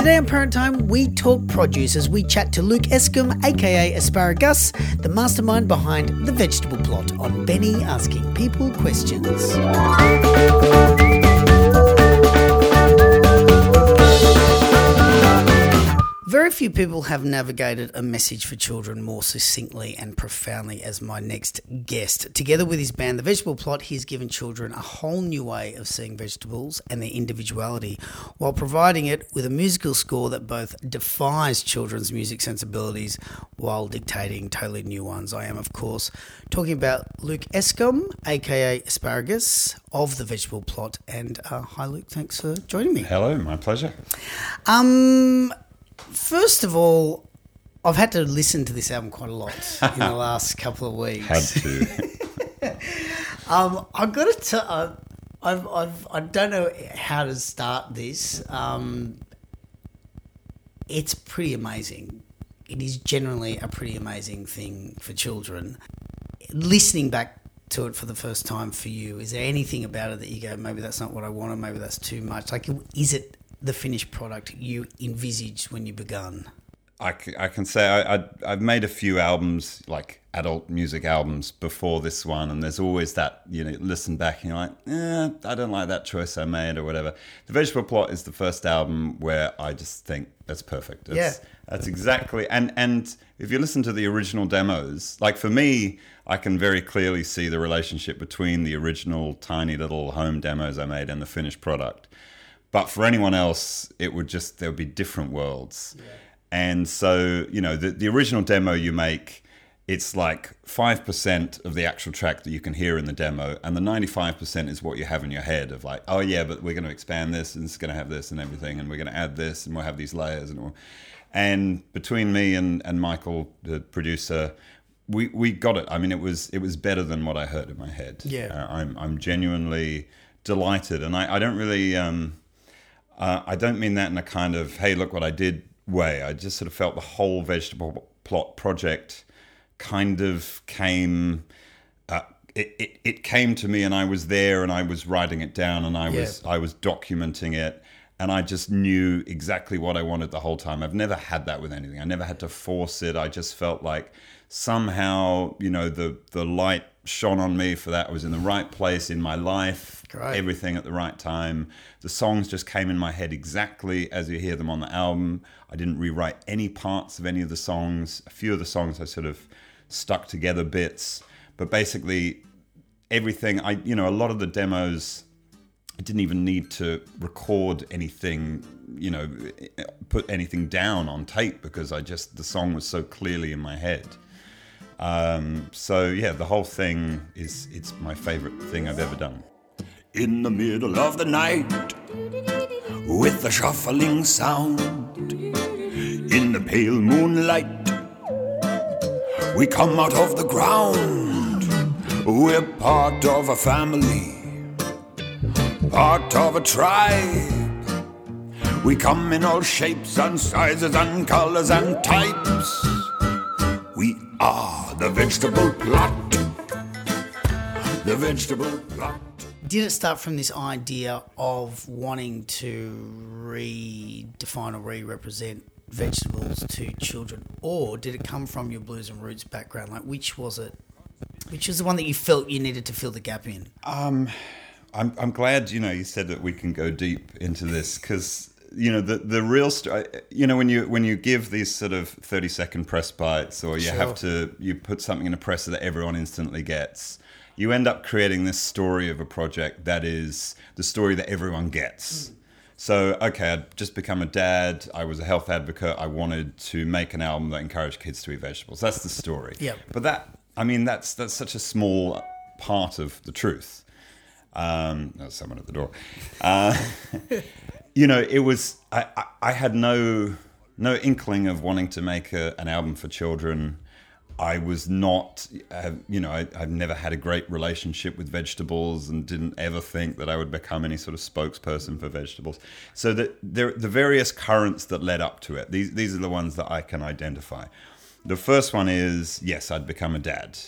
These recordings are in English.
Today on Parent Time, we talk produce as we chat to Luke Escombe, aka Asparagus, the mastermind behind the vegetable plot on Benny asking people questions. Very few people have navigated a message for children more succinctly and profoundly as my next guest. Together with his band, The Vegetable Plot, he has given children a whole new way of seeing vegetables and their individuality while providing it with a musical score that both defies children's music sensibilities while dictating totally new ones. I am, of course, talking about Luke Escombe, aka Asparagus, of The Vegetable Plot. And uh, hi, Luke, thanks for joining me. Hello, my pleasure. Um, First of all, I've had to listen to this album quite a lot in the last couple of weeks. Had to. um, I've got to tell. Uh, I've, I've, I don't know how to start this. Um, it's pretty amazing. It is generally a pretty amazing thing for children. Listening back to it for the first time for you, is there anything about it that you go, maybe that's not what I wanted, maybe that's too much? Like, is it the finished product you envisaged when you began? I, I can say I, I, I've made a few albums, like adult music albums, before this one, and there's always that you know listen back and you're like, eh, I don't like that choice I made or whatever. The Vegetable Plot is the first album where I just think that's perfect. It's, yeah, that's exactly. And and if you listen to the original demos, like for me, I can very clearly see the relationship between the original tiny little home demos I made and the finished product. But for anyone else, it would just there would be different worlds. Yeah. And so, you know, the, the original demo you make, it's like 5% of the actual track that you can hear in the demo. And the 95% is what you have in your head of like, oh, yeah, but we're going to expand this and it's going to have this and everything. And we're going to add this and we'll have these layers and all. And between me and, and Michael, the producer, we, we got it. I mean, it was it was better than what I heard in my head. Yeah, uh, I'm I'm genuinely delighted, and I, I don't really um, uh, I don't mean that in a kind of, hey, look what I did way. I just sort of felt the whole vegetable plot project kind of came. Uh, it, it, it, came to me and I was there and I was writing it down and I was I was documenting it and I just knew exactly what I wanted the whole time. I've never had that with anything. I never had to force it. I just felt like somehow, you know, the the light shone on me for that. I was in the right place in my life, Great. everything at the right time. The songs just came in my head exactly as you hear them on the album. I didn't rewrite any parts of any of the songs. A few of the songs I sort of stuck together bits, but basically everything I you know, a lot of the demos I didn't even need to record anything, you know, put anything down on tape because I just the song was so clearly in my head. Um, so yeah, the whole thing is it's my favorite thing I've ever done. In the middle of the night, with a shuffling sound, in the pale moonlight, we come out of the ground. We're part of a family, part of a tribe. We come in all shapes and sizes and colors and types. We are the vegetable plot. The vegetable plot. Did it start from this idea of wanting to redefine or re represent vegetables to children, or did it come from your blues and roots background? Like, which was it? Which was the one that you felt you needed to fill the gap in? Um, I'm, I'm glad you know you said that we can go deep into this because you know the the real story. You know when you when you give these sort of thirty second press bites, or you sure. have to you put something in a presser that everyone instantly gets. You end up creating this story of a project that is the story that everyone gets. Mm. So, okay, I'd just become a dad. I was a health advocate. I wanted to make an album that encouraged kids to eat vegetables. That's the story. Yeah. But that, I mean, that's that's such a small part of the truth. Um, there's someone at the door. Uh, you know, it was I, I, I, had no no inkling of wanting to make a, an album for children. I was not, you know, I, have never had a great relationship with vegetables and didn't ever think that I would become any sort of spokesperson for vegetables. So the, the, the various currents that led up to it, these, these are the ones that I can identify. The first one is yes, I'd become a dad.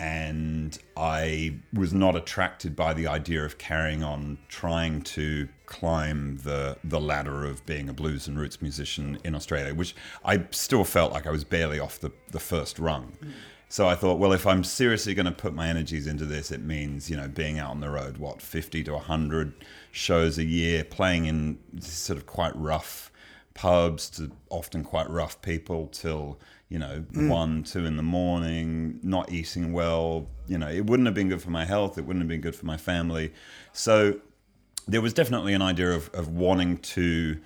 And I was not attracted by the idea of carrying on trying to climb the the ladder of being a blues and roots musician in Australia, which I still felt like I was barely off the, the first rung. So I thought, well, if I'm seriously going to put my energies into this, it means you know being out on the road, what fifty to hundred shows a year, playing in sort of quite rough pubs to often quite rough people till you know mm. one two in the morning not eating well you know it wouldn't have been good for my health it wouldn't have been good for my family. So there was definitely an idea of, of wanting to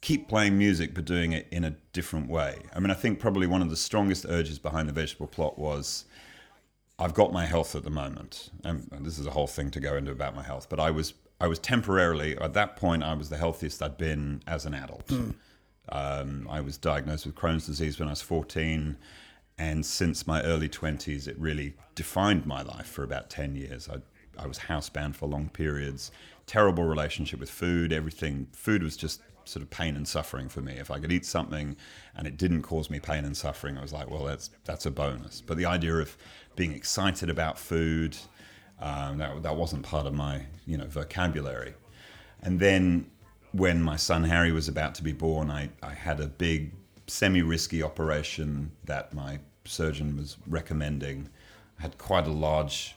keep playing music but doing it in a different way. I mean i think probably one of the strongest urges behind the vegetable plot was I've got my health at the moment, and this is a whole thing to go into about my health. But I was I was temporarily at that point I was the healthiest I'd been as an adult. Um, I was diagnosed with Crohn's disease when I was 14, and since my early 20s, it really defined my life for about 10 years. I I was housebound for long periods, terrible relationship with food. Everything food was just sort of pain and suffering for me. If I could eat something and it didn't cause me pain and suffering, I was like, well, that's that's a bonus. But the idea of being excited about food, um, that that wasn't part of my you know vocabulary. And then when my son Harry was about to be born, I, I had a big semi-risky operation that my surgeon was recommending. I had quite a large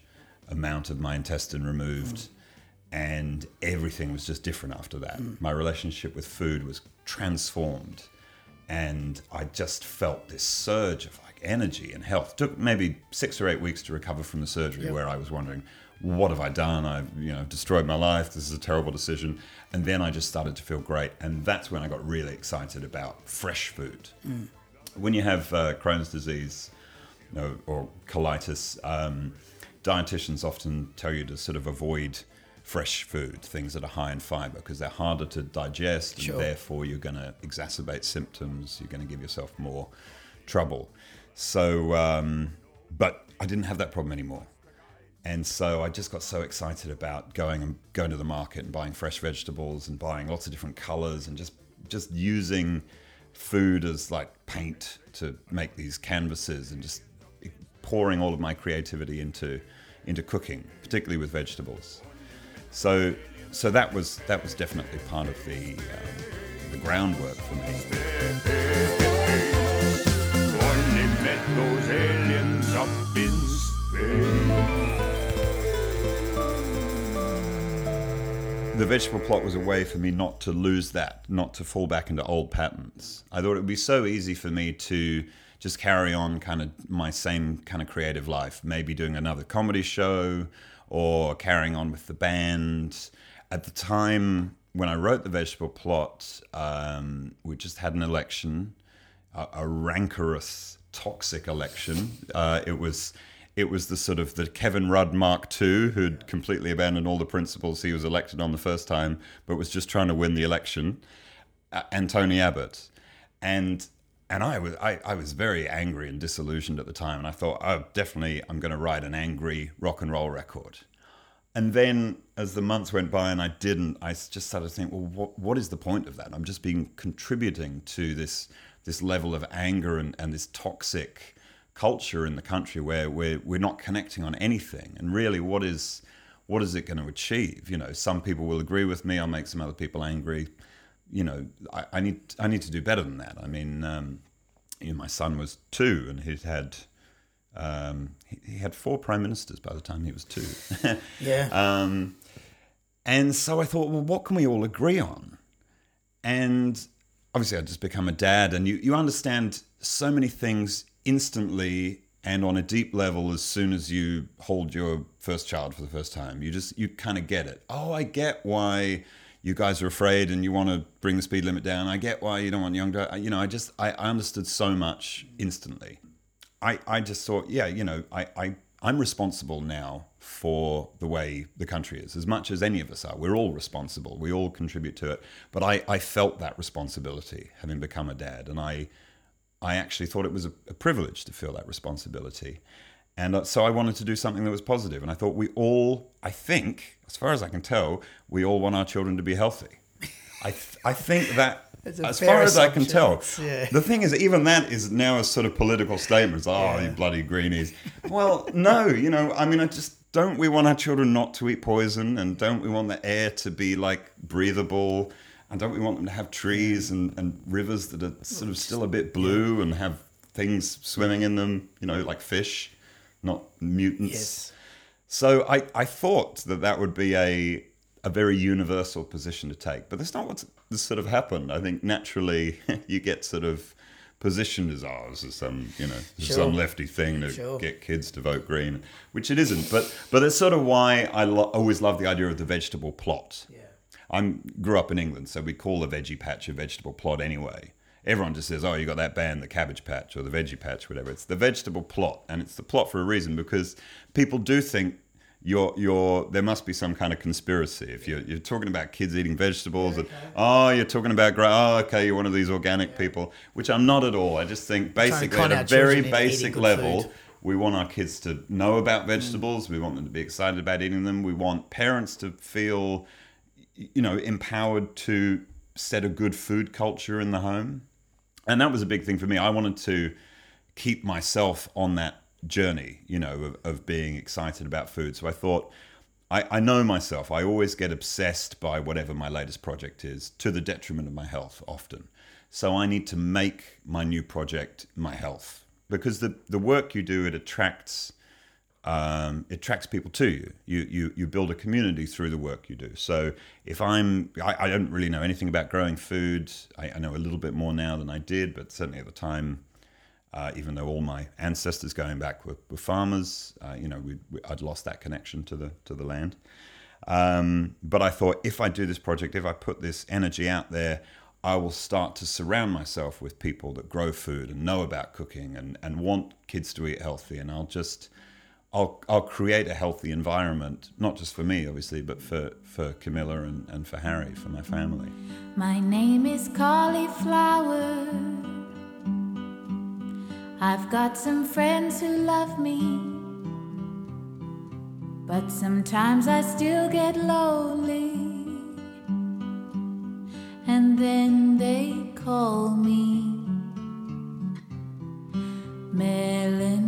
amount of my intestine removed and everything was just different after that. My relationship with food was transformed, and I just felt this surge of like energy and health. took maybe six or eight weeks to recover from the surgery, where I was wondering, what have I done? I've you know destroyed my life. This is a terrible decision. And then I just started to feel great, and that's when I got really excited about fresh food. When you have uh, Crohn's disease, you know, or colitis, um, dietitians often tell you to sort of avoid fresh food, things that are high in fiber, because they're harder to digest, Sure. and therefore you're going to exacerbate symptoms. You're going to give yourself more trouble. So, um, but I didn't have that problem anymore. And so I just got so excited about going and going to the market and buying fresh vegetables and buying lots of different colors and just just using food as like paint to make these canvases and just pouring all of my creativity into into cooking, particularly with vegetables. So so that was that was definitely part of the um, the groundwork for me. The vegetable plot was a way for me not to lose that, not to fall back into old patterns. I thought it would be so easy for me to just carry on kind of my same kind of creative life, maybe doing another comedy show or carrying on with the band. At the time when I wrote the vegetable plot, um, we just had an election, a, a rancorous, toxic election. Uh, it was it was the sort of the Kevin Rudd Mark II who'd completely abandoned all the principles he was elected on the first time, but was just trying to win the election. Uh, and Tony Abbott, and and I was I, I was very angry and disillusioned at the time, and I thought, oh, definitely I'm going to write an angry rock and roll record. And then as the months went by and I didn't, I just started to think, well, what, what is the point of that? I'm just being contributing to this this level of anger and, and this toxic culture in the country where we're, we're not connecting on anything. And really, what is what is it going to achieve? You know, some people will agree with me. I'll make some other people angry. You know, I, I need I need to do better than that. I mean, um, you know, my son was two and he'd had um, he, he had four prime ministers by the time he was two. Yeah. Um, and so I thought, well, what can we all agree on? And obviously, I just become a dad, and you, you understand so many things instantly and on a deep level as soon as you hold your first child for the first time. You just, you kind of get it. Oh, I get why you guys are afraid and you want to bring the speed limit down. I get why you don't want young, you know, I just, I, I understood so much instantly. I, I just thought, yeah, you know, I, I, I'm responsible now for the way the country is, as much as any of us are. We're all responsible. We all contribute to it. But I, I felt that responsibility having become a dad. And I, I actually thought it was a, a privilege to feel that responsibility. And uh, so I wanted to do something that was positive. And I thought we all, I think, as far as I can tell, we all want our children to be healthy. I, th- I think that as far as I can tell. Yeah. The thing is, even that is now a sort of political statement. It's, oh, Yeah. you bloody greenies. Well, no, you know, I mean, I just don't we want our children not to eat poison, and don't we want the air to be like breathable, and don't we want them to have trees and, and rivers that are sort of still a bit blue and have things swimming in them, you know, like fish, not mutants. Yes. So I, I thought that that would be a a very universal position to take, but that's not what's sort of happened. I think naturally you get sort of positioned as ours as some you know Sure. some lefty thing to Sure. get kids to vote green, which it isn't. But but it's sort of why I lo- always love the idea of the vegetable plot. Yeah. I grew up in England, so we call the veggie patch a vegetable plot anyway. Everyone just says, "Oh, you got that band, the Cabbage Patch or the Veggie Patch, whatever." It's the vegetable plot, and it's the plot for a reason because people do think you're you're there must be some kind of conspiracy if you're you're talking about kids eating vegetables. And, oh, you're talking about oh, okay, you're one of these organic people, which I'm not at all. I just think basically at a very children into eating basic level. food. We want our kids to know about mm. vegetables. We want them to be excited about eating them. We want parents to feel, you know, empowered to set a good food culture in the home. And that was a big thing for me. I wanted to keep myself on that journey, you know, of, of being excited about food. So I thought, I, I know myself. I always get obsessed by whatever my latest project is, to the detriment of my health often. So I need to make my new project my health because the, the work you do, it attracts um, it attracts people to you. You, you. you build a community through the work you do. So if I'm, I, I don't really know anything about growing food. I, I know a little bit more now than I did, but certainly at the time, uh, even though all my ancestors going back were, were farmers, uh, you know, we, we, I'd lost that connection to the to the land. Um, but I thought if I do this project, if I put this energy out there, I will start to surround myself with people that grow food and know about cooking and, and want kids to eat healthy. And I'll just, I'll, I'll create a healthy environment, not just for me, obviously, but for, for Camilla and, and for Harry, for my family. My name is Cauliflower. I've got some friends who love me. But sometimes I still get lonely. And then they call me melancholy.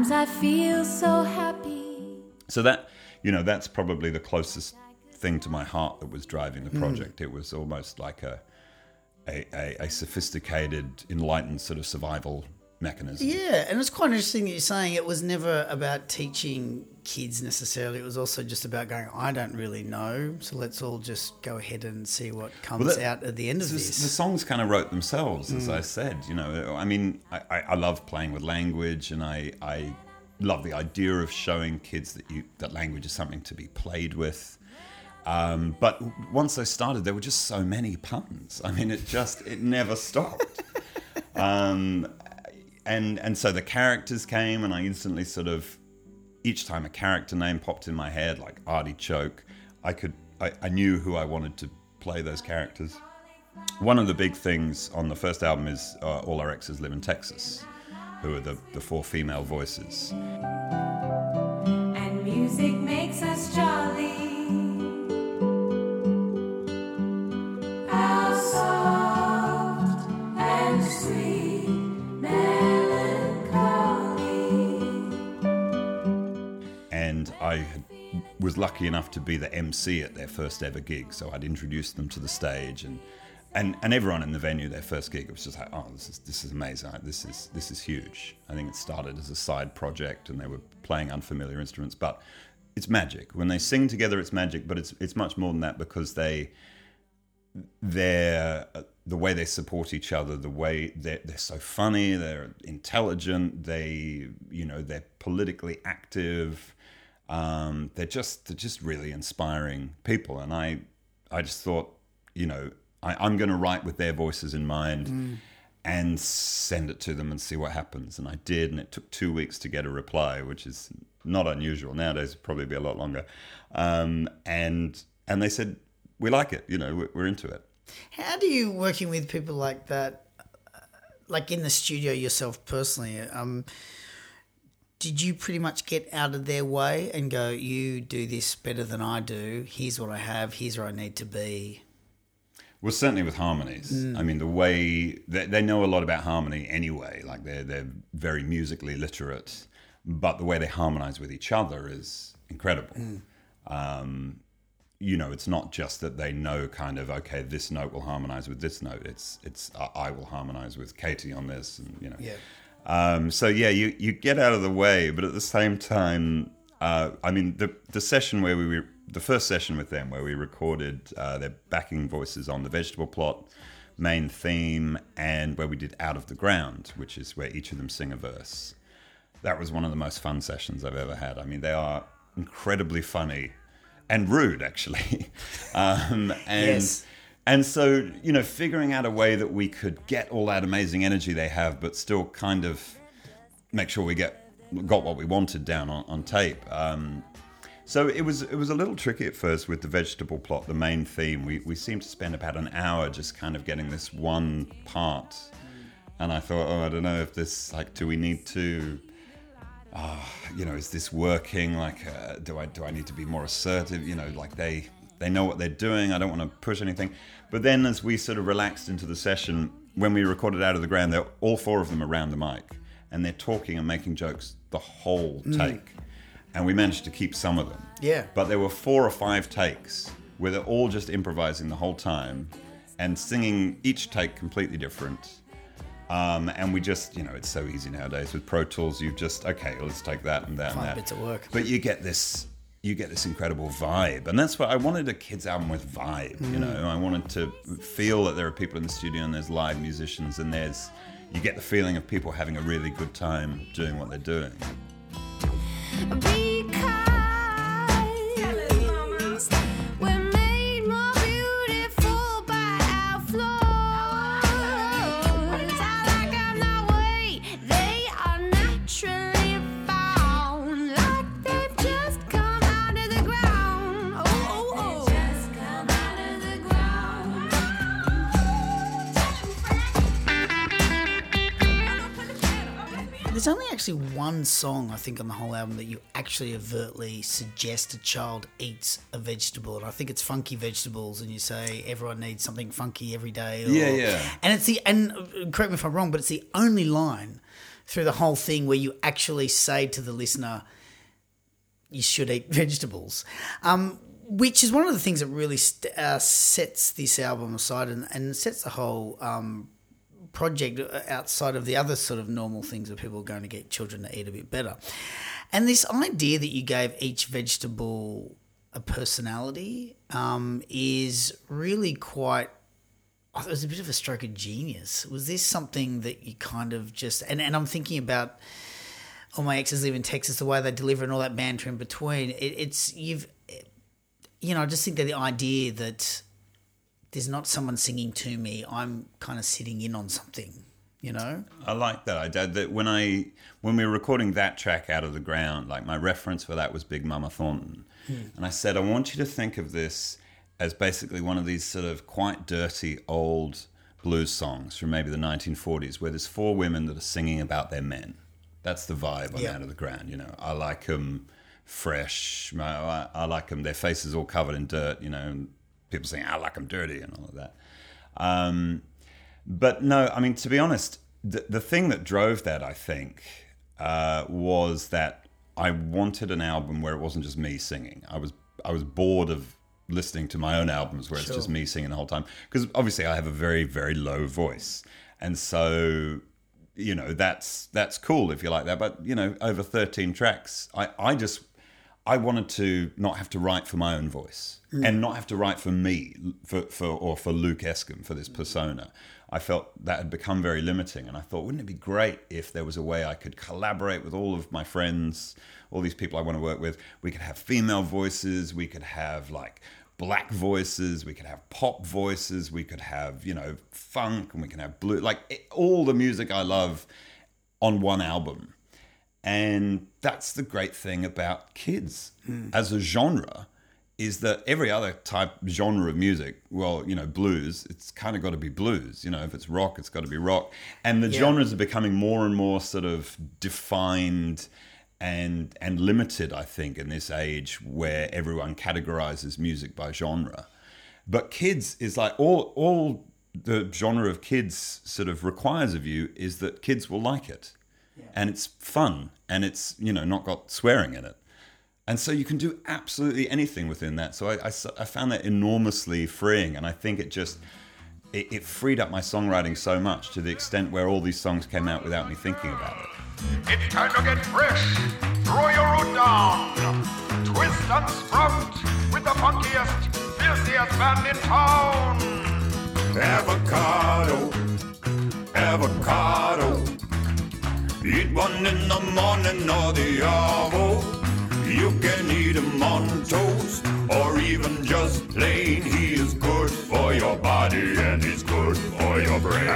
Sometimes I feel so happy. So that, you know, that's probably the closest thing to my heart that was driving the hmm. project. It was almost like a, a, a, a sophisticated, enlightened sort of survival mechanism. Yeah, and it's quite interesting that you're saying it was never about teaching kids necessarily. It was also just about going, I don't really know, so let's all just go ahead and see what comes Well, that- out at the end of this. the songs kind of wrote themselves, as I said. You know, I mean, I, I, I love playing with language, and I, I love the idea of showing kids that you that language is something to be played with. Um, but once I started, there were just so many puns. I mean, it just it never stopped. um, and and so the characters came, and I instantly sort of each time a character name popped in my head, like Artichoke, I could I, I knew who I wanted to play those characters. One of the big things on the first album is uh, All Our Exes Live in Texas, who are the, the four female voices. and music makes us jolly. I was lucky enough to be the MC at their first ever gig. So I'd introduced them to the stage, and and, and everyone in the venue, their first gig, it was just like, oh, this is this is amazing. This is this is huge. I think it started as a side project, and they were playing unfamiliar instruments, but it's magic when they sing together. It's magic, but it's it's much more than that because they they're the way they support each other, the way they're, they're so funny, they're intelligent, they you know they're politically active, um, they're just they're just really inspiring people, and I I just thought you know I, I'm going to write with their voices in mind. And send it to them and see what happens. And I did, and it took two weeks to get a reply, which is not unusual nowadays. It'd probably be a lot longer. Um, and and they said, "We like it. You know, we're, we're into it." How do you working with people like that, like in the studio yourself personally? Um, did you pretty much get out of their way and go, you do this better than I do? Here's what I have. Here's where I need to be. Well, certainly with harmonies. I mean, the way they, they know a lot about harmony anyway. Like they're they're very musically literate, but the way they harmonize with each other is incredible. Um, you know, it's not just that they know kind of okay, this note will harmonize with this note. It's it's uh, I will harmonize with Katie on this, and you know. Yeah. Um, so yeah, you you get out of the way, but at the same time, uh, I mean, the the session where we were, the first session with them where we recorded uh, their backing voices on the vegetable plot main theme, and where we did out of the ground, which is where each of them sing a verse. That was one of the most fun sessions I've ever had. I mean, they are incredibly funny and rude, actually. um, and Yes. And so, you know, figuring out a way that we could get all that amazing energy they have, but still kind of make sure we get got what we wanted down on, on tape. Um, so it was it was a little tricky at first with the vegetable plot, the main theme. We we seemed to spend about an hour just kind of getting this one part, and I thought, oh, I don't know if this like, do we need to you know, is this working? Like, uh, do I do I need to be more assertive? You know, like they they know what they're doing. I don't want to push anything. But then, as we sort of relaxed into the session, when we recorded out of the ground, they're all four of them around the mic, and they're talking and making jokes the whole take, and we managed to keep some of them. Yeah. But there were four or five takes where they're all just improvising the whole time, and singing each take completely different. Um, and we just, you know, it's so easy nowadays with Pro Tools. You've just, okay, let's take that and that Find and that. bits of work. But you get this, you get this incredible vibe, and that's what I wanted a kids album with vibe. You Mm. know, I wanted to feel that there are people in the studio and there's live musicians and there's, you get the feeling of people having a really good time doing what they're doing. Because There's only actually one song I think on the whole album that you actually overtly suggest a child eats a vegetable, and I think it's funky vegetables, and you say everyone needs something funky every day. Or, Yeah, yeah. And it's the and uh, correct me if I'm wrong, but it's the only line through the whole thing where you actually say to the listener, "You should eat vegetables." Um, which is one of the things that really st- uh, sets this album aside and, and sets the whole um, project outside of the other sort of normal things that people are going to get children to eat a bit better. And this idea that you gave each vegetable a personality um, is really quite. Thought it was a bit of a stroke of genius. Was this something that you kind of just and, and I'm thinking about all my exes live in Texas, the way they deliver and all that banter in between. It, it's you've you know, I just think that the idea that there's not someone singing to me, I'm kind of sitting in on something, you know? I like that. I did that when I when we were recording that track out of the ground. Like my reference for that was Big Mama Thornton, hmm. and I said I want you to think of this as basically one of these sort of quite dirty old blues songs from maybe the 1940s, where there's four women that are singing about their men. That's the vibe on Yeah. out of the ground. You know, I like them fresh. I, I, I like them. Their faces all covered in dirt. You know, and people saying I like them dirty and all of that. Um, but no, I mean, to be honest, the, the thing that drove that, I think, uh, was that I wanted an album where it wasn't just me singing. I was I was bored of listening to my own albums where it's just me singing the whole time because obviously I have a very very low voice, and so you know that's that's cool if you like that. But you know, over thirteen tracks, I I just I wanted to not have to write for my own voice Mm. and not have to write for me for, for or for Luke Escombe for this mm. persona. I felt that had become very limiting, and I thought, wouldn't it be great if there was a way I could collaborate with all of my friends, all these people I want to work with? We could have female voices, we could have like black voices, we could have pop voices, we could have you know funk, and we can have blue, like it, all the music I love on one album. And that's the great thing about kids mm. as a genre is that every other type genre of music, well, you know, blues, it's kind of got to be blues. You know, if it's rock, it's got to be rock. And the Yeah. genres are becoming more and more sort of defined and and limited, I think, in this age where everyone categorizes music by genre. But kids is like all all the genre of kids sort of requires of you is that kids will like it, and it's fun, and it's you know not got swearing in it. And so you can do absolutely anything within that. So I I found that enormously freeing, and I think it just it, it freed up my songwriting so much to the extent where all these songs came out without me thinking about it. It's time to get fresh. Throw your root down. Twist and sprout with the funkiest, filthiest band in town. Avocado, avocado. Eat one in the morning or the hour. You can eat him on toast or even just plain. He is good for your body and he's good for your brain.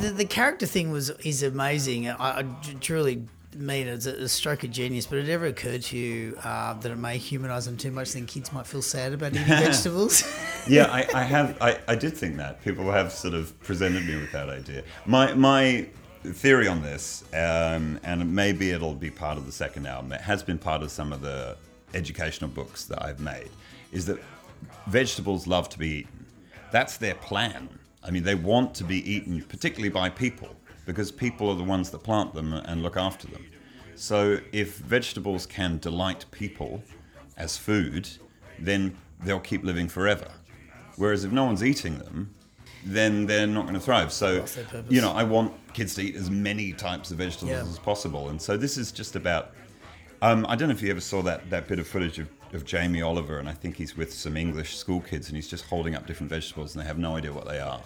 The, the character thing was is amazing. I, I truly mean it's a, a stroke of genius. But it ever occurred to you uh, that it may humanise them too much? Then kids might feel sad about eating vegetables. yeah, I, I have. I, I did think that people have sort of presented me with that idea. My my theory on this, um, and maybe it'll be part of the second album. It has been part of some of the educational books that I've made. Is that vegetables love to be eaten? That's their plan. I mean, they want to be eaten, particularly by people, because people are the ones that plant them and look after them. So if vegetables can delight people as food, then they'll keep living forever. Whereas if no one's eating them, then they're not going to thrive. So, Lost their purpose. you know, I want kids to eat as many types of vegetables Yeah. as possible. And so this is just about. Um, I don't know if you ever saw that, that bit of footage of, of Jamie Oliver, and I think he's with some English school kids, and he's just holding up different vegetables, and they have no idea what they are.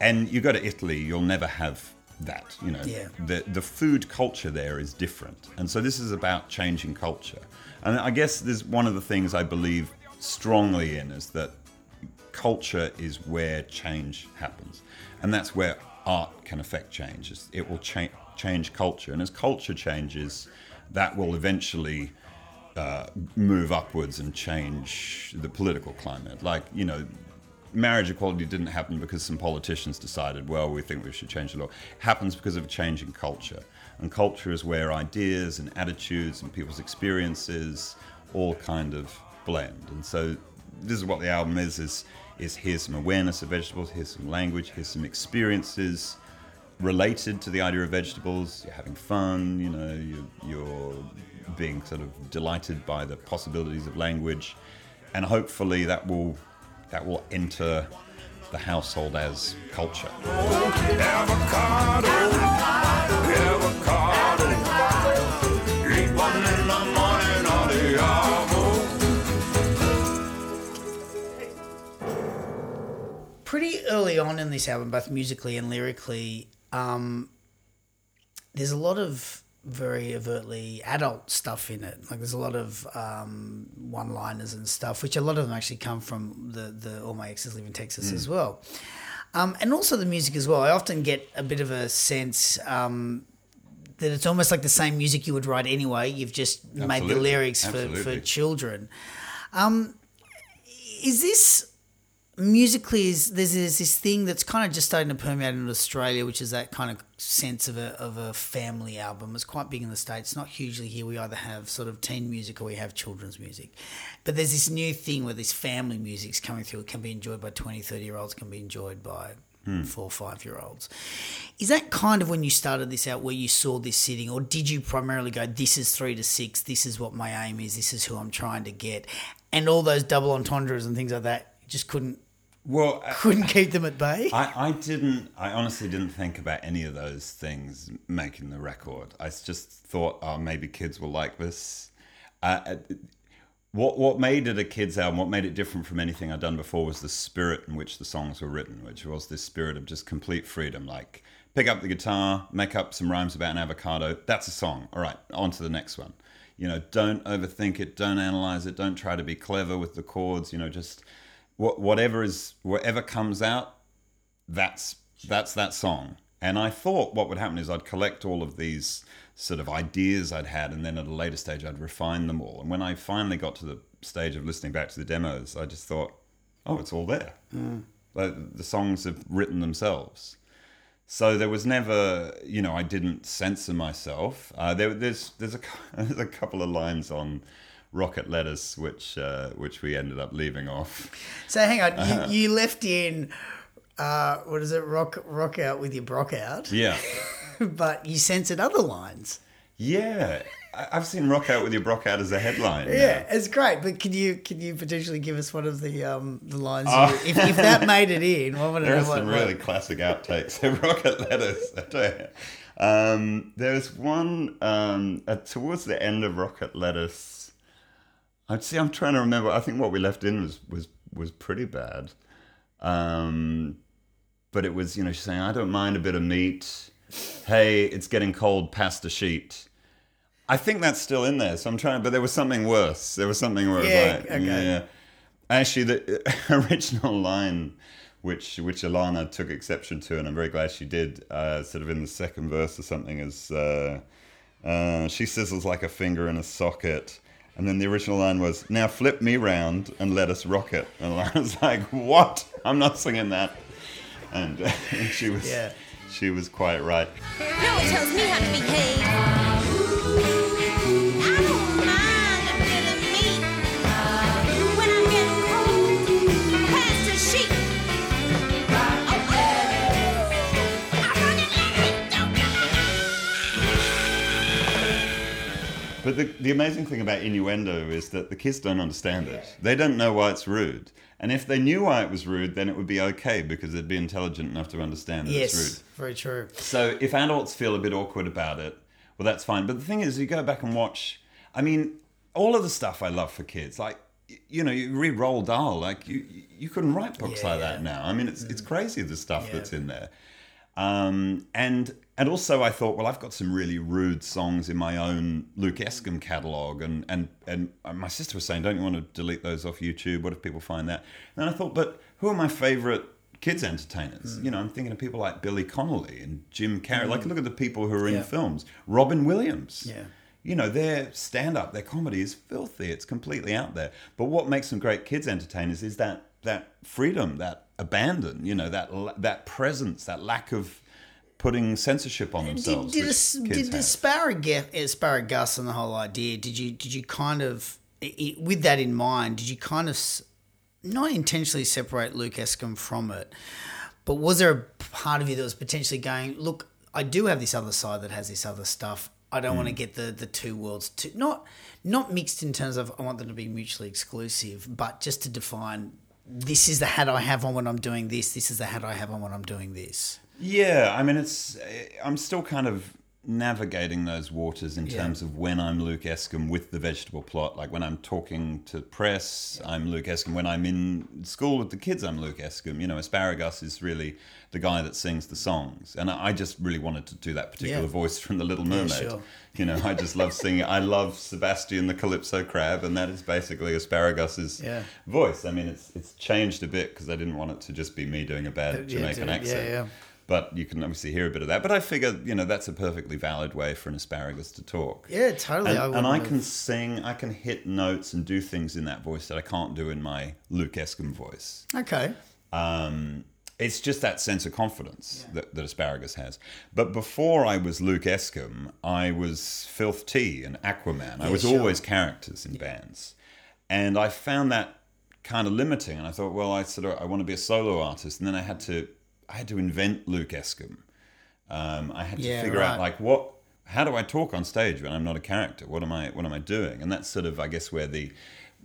And you go to Italy, you'll never have that. You know, Yeah. the the food culture there is different, and so this is about changing culture. And I guess there's one of the things I believe strongly in is that culture is where change happens, and that's where art can affect change. It will cha- change culture, and as culture changes, that will eventually uh, move upwards and change the political climate. Like you know, marriage equality didn't happen because some politicians decided, well, we think we should change the law. It happens because of a change in culture, and culture is where ideas and attitudes and people's experiences all kind of blend. And so, this is what the album is: is is here's some awareness of vegetables, here's some language, here's some experiences related to the idea of vegetables. You're having fun, you know, you, you're being sort of delighted by the possibilities of language, and hopefully that will that will enter the household as culture. Avocado, avocado. Eat Pretty early on in this album, both musically and lyrically, um, there's a lot of very overtly adult stuff in it. Like there's a lot of um, one-liners and stuff, which a lot of them actually come from the the All My Exes Live in Texas as well, um, and also the music as well. I often get a bit of a sense. Um, that it's almost like the same music you would write anyway. You've just made the lyrics for, for children. Um, is this musically is there's, there's this thing that's kind of just starting to permeate in Australia, which is that kind of sense of a of a family album. It's quite big in the states, not hugely here. We either have sort of teen music or we have children's music, but there's this new thing where this family music's coming through. It can be enjoyed by 20, 30 year olds, can be enjoyed by hmm. four or five year olds. Is that kind of when you started this out where you saw this sitting, or did you primarily go, "This is three to six. This is what my aim is. This is who I'm trying to get," and all those double entendres and things like that? Just couldn't Well, couldn't keep them at bay. I, I didn't. I honestly didn't think about any of those things making the record. I just thought, oh, maybe kids will like this. Uh, uh, what what made it a kids album? What made it different from anything I'd done before was the spirit in which the songs were written, which was this spirit of just complete freedom. Like pick up the guitar, make up some rhymes about an avocado. That's a song. All right, on to the next one. You know, don't overthink it. Don't analyze it. Don't try to be clever with the chords. You know, just whatever is whatever comes out that's that's that song. And I thought what would happen is I'd collect all of these sort of ideas I'd had, and then at a later stage I'd refine them all. And when I finally got to the stage of listening back to the demos, I just thought, oh, it's all there. Like, the songs have written themselves. So there was never, you know, I didn't censor myself. Uh, there, there's there's a, there's a couple of lines on Rocket Lettuce which uh, which we ended up leaving off. So hang on, Uh-huh. you, you left in uh, what is it? Rock rock out with your brock out, Yeah, but you censored other lines. yeah. I've seen Rock Out with Your Brock Out as a headline. now. Yeah, it's great. But can you can you potentially give us one of the um the lines? you, if, if that made it in, what would There are some really classic outtakes of Rocket Lettuce. I tell you. Um, there's one um, uh, towards the end of Rocket Lettuce. I'd see. I'm trying to remember. I think what we left in was was was pretty bad. Um, but it was, you know, she's saying, "I don't mind a bit of meat." Hey, it's getting cold. Past the sheet. I think that's still in there. So I'm trying. But there was something worse. There was something worse. Yeah, like, okay. yeah. Actually, the original line, which which Alana took exception to, and I'm very glad she did, uh, sort of in the second verse or something, is uh, uh, she sizzles like a finger in a socket. And then the original line was, "Now flip me round and let us rock it." And I was like, "What? I'm not singing that." And, uh, and she was, Yeah. she was quite right. No one tells me how to behave. But the, the amazing thing about innuendo is that the kids don't understand it. They don't know why it's rude. And if they knew why it was rude, then it would be okay because they'd be intelligent enough to understand that it's rude. Yes, very true. So if adults feel a bit awkward about it, well, that's fine. But the thing is, you go back and watch. I mean, all of the stuff I love for kids, like you know, you read Roald Dahl, like you you couldn't write books like that now. I mean, it's it's mm. crazy the stuff that's in there. Um, and and also I thought, well, I've got some really rude songs in my own Luke Escombe catalog, and and and my sister was saying, don't you want to delete those off YouTube? What if people find that? And I thought, but who are my favorite kids entertainers? You know, I'm thinking of people like Billy Connolly and Jim Carrey. Like, look at the people who are in Yeah. films. Robin Williams. Yeah. You know, their stand up, their comedy is filthy. It's completely out there. But what makes them great kids entertainers is that that freedom, that abandon, you know, that that presence, that lack of putting censorship on Did, themselves. did, which as- kids did have. asparagus, asparagus and the whole idea? Did you did you kind of with that in mind? Did you kind of not intentionally separate Luke Escombe from it, but was there a part of you that was potentially going, look, I do have this other side that has this other stuff. I don't want Hmm. to get the the two worlds to not not mixed in terms of I want them to be mutually exclusive, but just to define this is the hat I have on when I'm doing this. This is the hat I have on when I'm doing this. Yeah, I mean, it's. I'm still kind of navigating those waters in Yeah. terms of when I'm Luke Escombe with the vegetable plot. Like when I'm talking to press, I'm Luke Escombe. When I'm in school with the kids, I'm Luke Escombe. You know, Asparagus is really the guy that sings the songs, and I just really wanted to do that particular Yeah. voice from The Little Mermaid. sure. You know, I just love singing. I love Sebastian the Calypso crab, and that is basically Asparagus's Yeah. voice. I mean, it's it's changed a bit because I didn't want it to just be me doing a bad Yeah, Jamaican yeah, accent. Yeah. But you can obviously hear a bit of that. But I figure, you know, that's a perfectly valid way for an asparagus to talk. Yeah, totally. And, I and I can sing, I can hit notes and do things in that voice that I can't do in my Luke Escombe voice. Okay. Um, it's just that sense of confidence that, that asparagus has. But before I was Luke Escombe, I was Filth T and Aquaman. I was sure. always characters in bands, and I found that kind of limiting. And I thought, well, I sort of I want to be a solo artist, and then I had to I had to invent Luke Escombe. Um, I had to Yeah, figure right. out like what how do I talk on stage when I'm not a character? What am I what am I doing? And that's sort of I guess where the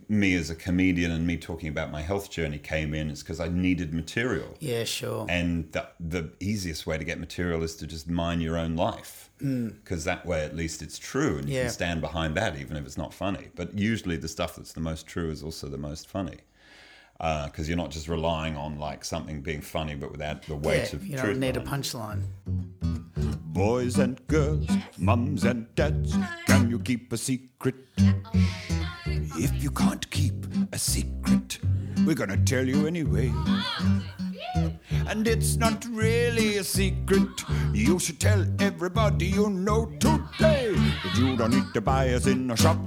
me as a comedian and me talking about my health journey came in is because I needed material. Yeah, sure. And the, the easiest way to get material is to just mine your own life. Because that way, at least, it's true and you Mm. Yeah. can stand behind that, even if it's not funny. But usually, the stuff that's the most true is also the most funny. Uh, because you're not just relying on like something being funny, but without the weight yeah, of you truth. don't need a punchline. Boys and girls, mums and dads, can you keep a secret? If you can't keep a secret, we're gonna tell you anyway. And it's not really a secret. You should tell everybody you know today that you don't need to buy us in a shop.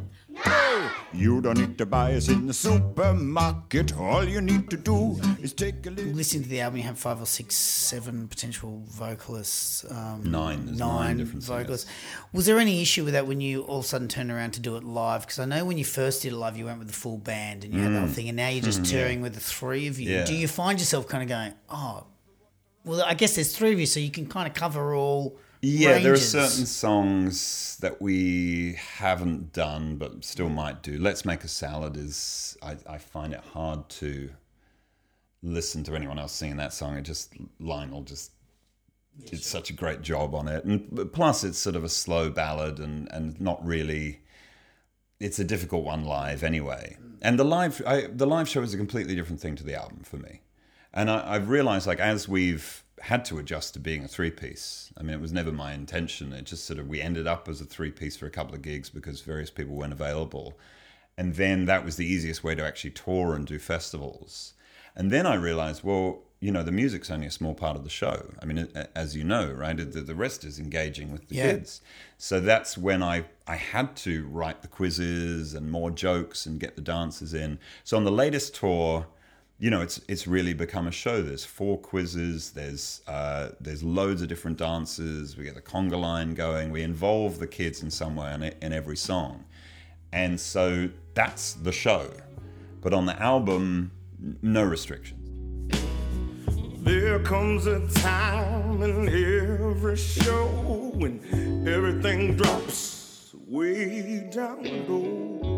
You don't need to buy us in the supermarket. All you need to do is take a little. Listening to the album, you have five or six, seven potential vocalists. Um, Nine, there's nine different singers. vocalists. Was there any issue with that when you all of a sudden turned around to do it live? Because I know when you first did it live, you went with the full band and you had that whole thing, and now you're just touring with the three of you. Mm. Yeah. Do you find yourself kind of going, oh, well, I guess there's three of you, so you can kind of cover all. Yeah, there are certain songs that we haven't done but still might do. Let's Make a Salad is, I, I find it hard to listen to anyone else singing that song. It just, Lionel just did such a great job on it. And plus, it's sort of a slow ballad and, and not really, it's a difficult one live anyway. Mm. And the live, I, the live show is a completely different thing to the album for me. And I, I've realized, like, as we've had to adjust to being a three piece, I mean, it was never my intention. It just sort of, we ended up as a three piece for a couple of gigs because various people weren't available. And then that was the easiest way to actually tour and do festivals. And then I realized, well, you know, the music's only a small part of the show. I mean, as you know, right, the, the rest is engaging with the Yeah. kids. So that's when I, I had to write the quizzes and more jokes and get the dances in. So on the latest tour, you know, it's it's really become a show. There's four quizzes. There's uh, there's loads of different dances. We get the conga line going. We involve the kids in some way in, in every song, and so that's the show. But on the album, no restrictions. There comes a time in every show when everything drops way down low.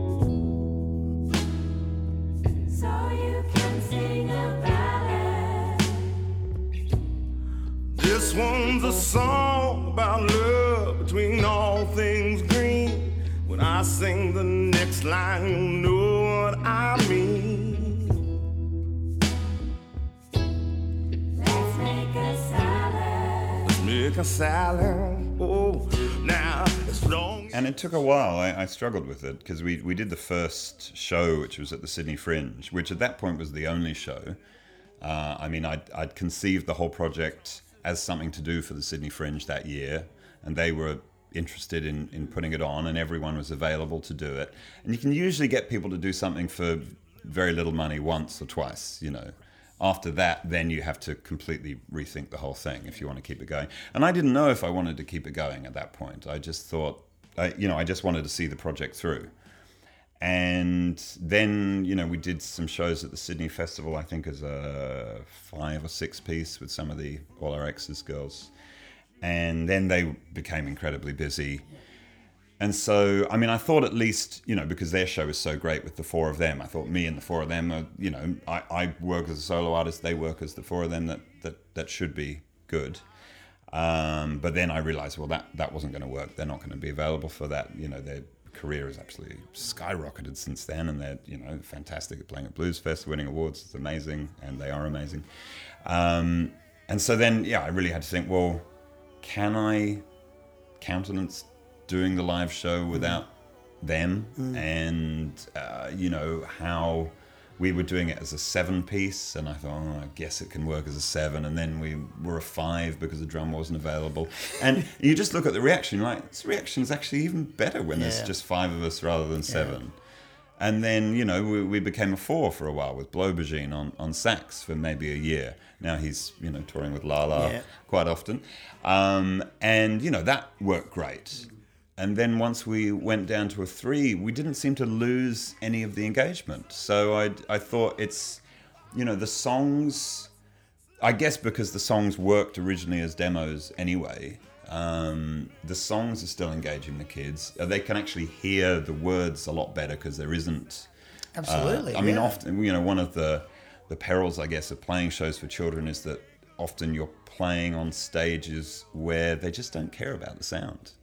This one's a song about love between all things green. When I sing the next line, you know what I mean. Let's make a salad. Let's make a salad. Oh, now as long as And it took a while. I, I struggled with it because we, we did the first show, which was at the Sydney Fringe, which at that point was the only show. Uh, I mean, I'd, I'd conceived the whole project as something to do for the Sydney Fringe that year, and they were interested in, in putting it on, and everyone was available to do it. And you can usually get people to do something for very little money once or twice, you know. After that, then you have to completely rethink the whole thing if you want to keep it going. And I didn't know if I wanted to keep it going at that point. I just thought, I, you know, I just wanted to see the project through. And then, you know, we did some shows at the Sydney Festival, I think as a five or six piece with some of the All Our Exes girls. And then they became incredibly busy. And so, I mean, I thought at least, you know, because their show is so great with the four of them, I thought me and the four of them are, you know, I, I work as a solo artist, they work as the four of them, that, that, that should be good. Um, but then I realized, well, that, that wasn't going to work. They're not going to be available for that. You know, their career has absolutely skyrocketed since then, and they're, you know, fantastic at playing at Blues Fest, winning awards. It's amazing, and they are amazing. Um, and so then, yeah, I really had to think, well, can I countenance doing the live show without them and uh, you know how we were doing it as a seven piece and i thought oh, i guess it can work as a seven and then we were a five because the drum wasn't available and you just look at the reaction you're like this reaction is actually even better when there's just five of us rather than seven and then, you know, we, we became a four for a while with Blaubergine on, on sax for maybe a year. Now he's, you know, touring with Lala Yeah. quite often. Um, and, you know, that worked great. And then once we went down to a three, we didn't seem to lose any of the engagement. So I, I thought it's, you know, the songs, I guess because the songs worked originally as demos anyway, um, the songs are still engaging the kids. Uh, They can actually hear the words a lot better because there isn't. uh, Absolutely. I mean, yeah. often you know one of the the perils, I guess, of playing shows for children is that often you're playing on stages where they just don't care about the sound.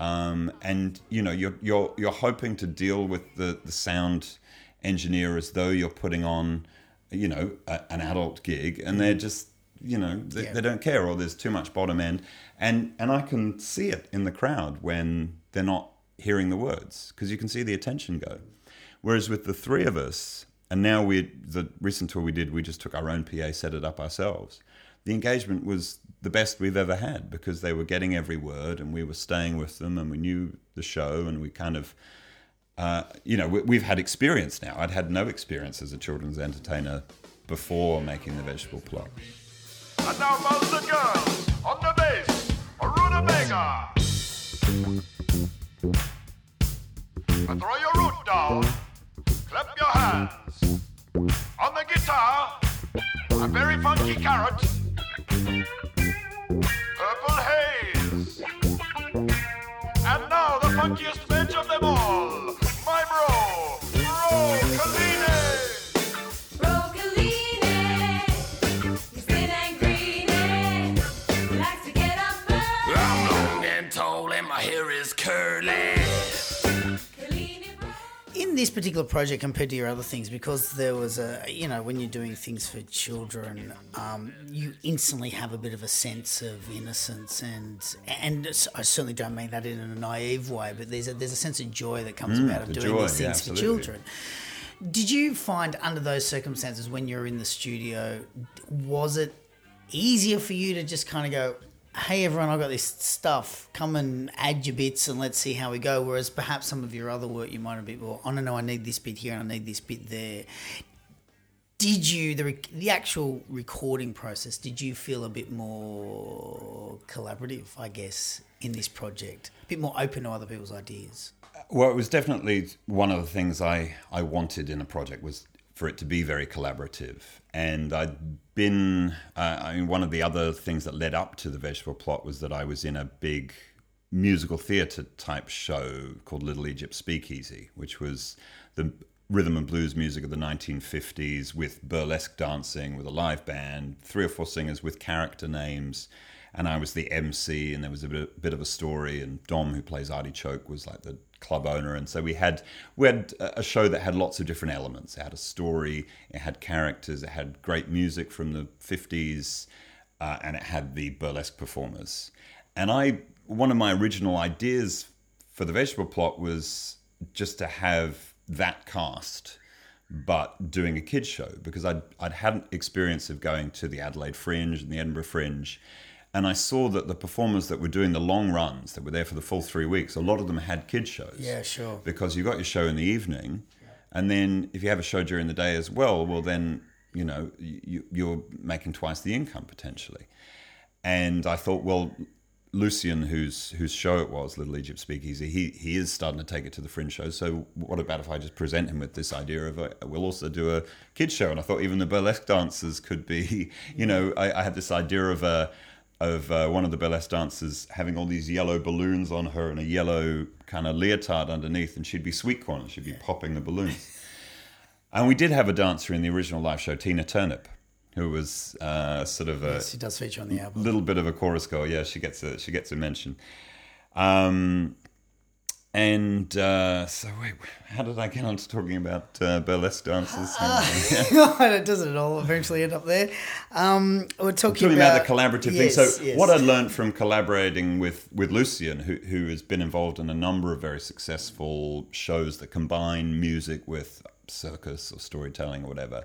Um, and you know you're you're you're hoping to deal with the the sound engineer as though you're putting on you know a, an adult gig and they're just you know they, Yeah. they don't care or there's too much bottom end. And and I can see it in the crowd when they're not hearing the words because you can see the attention go. Whereas with the three of us and now we the recent tour we did we just took our own PA set it up ourselves the engagement was the best we've ever had because they were getting every word and we were staying with them and we knew the show and we kind of uh, you know, we, we've had experience now. I'd had no experience as a children's entertainer before making the vegetable plot. And now the girls on the bass, Rutabaga. And throw your root down, clap your hands. On the guitar, a very funky carrot. Funkiest bench in this particular project compared to your other things because there was a you know when you're doing things for children um, you instantly have a bit of a sense of innocence and and I certainly don't mean that in a naive way but there's a there's a sense of joy that comes about of the doing joy, these yeah, things for children. Did you find under those circumstances when you're in the studio was it easier for you to just kind of go hey everyone i've got this stuff. Come and add your bits and let's see how we go. Whereas perhaps some of your other work you might have been well i don't know i need this bit here and i need this bit there. Did you the, the actual recording process did you feel a bit more collaborative i guess in this project? A bit more open to other people's ideas? Uh, well, it was definitely one of the things I, I wanted in a project was for it to be very collaborative. And I'd been, uh, I mean, one of the other things that led up to the vegetable plot was that I was in a big musical theatre type show called Little Egypt Speakeasy, which was the rhythm and blues music of the 1950s with burlesque dancing, with a live band, three or four singers with character names. And I was the MC, and there was a bit, bit of a story. And Dom, who plays Artichoke, was like the club owner. And so we had we had a show that had lots of different elements. It had a story, it had characters, it had great music from the 50s, uh, and it had the burlesque performers. And I, one of my original ideas for the vegetable plot was just to have that cast, but doing a kids show because I'd I'd had an experience of going to the Adelaide Fringe and the Edinburgh Fringe. And I saw that the performers that were doing the long runs, that were there for the full three weeks, a lot of them had kids shows. Yeah, sure. Because you got your show in the evening, and then if you have a show during the day as well, well then you know you, you're making twice the income potentially. And I thought, well, Lucian, whose whose show it was, Little Egypt Speakeasy, he he is starting to take it to the fringe show. So what about if I just present him with this idea of a, we'll also do a kids show? And I thought even the burlesque dancers could be, you know, I, I had this idea of a of uh, one of the burlesque dancers having all these yellow balloons on her and a yellow kind of leotard underneath, and she'd be sweet corn, and she'd be popping the balloons. And we did have a dancer in the original live show, Tina Turnip, who was uh, sort of a yes he does feature on the album little bit of a chorus girl. Yeah, she gets a she gets a mention. Um, and uh, so wait, how did I get on to talking about uh, burlesque dancers? it doesn't at all eventually end up there. Um, we're talking, talking about, the collaborative yes, thing. So yes. what I learned from collaborating with with Lucian, who who has been involved in a number of very successful shows that combine music with circus or storytelling or whatever,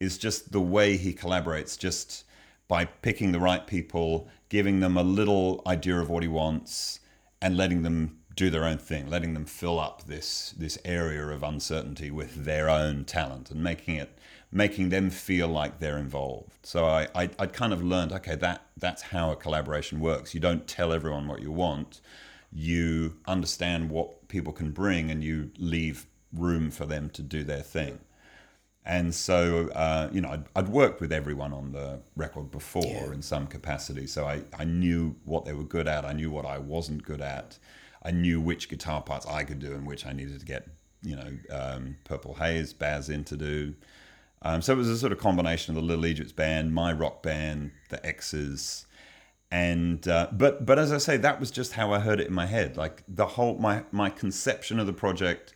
is just the way he collaborates. Just by picking the right people, giving them a little idea of what he wants, and letting them do their own thing, letting them fill up this this area of uncertainty with their own talent and making it making them feel like they're involved. So I, I I kind of learned okay that that's how a collaboration works. You don't tell everyone what you want. You understand what people can bring and you leave room for them to do their thing. And so, uh, you know, I'd, I'd worked with everyone on the record before in some capacity. So I, I knew what they were good at. I knew what I wasn't good at. I knew which guitar parts I could do and which I needed to get, you know, um, Purple Haze, Baz in to do. Um, so it was a sort of combination of the Little Egypts band, my rock band, the X's, and uh, but but as I say, that was just how I heard it in my head. Like the whole my my conception of the project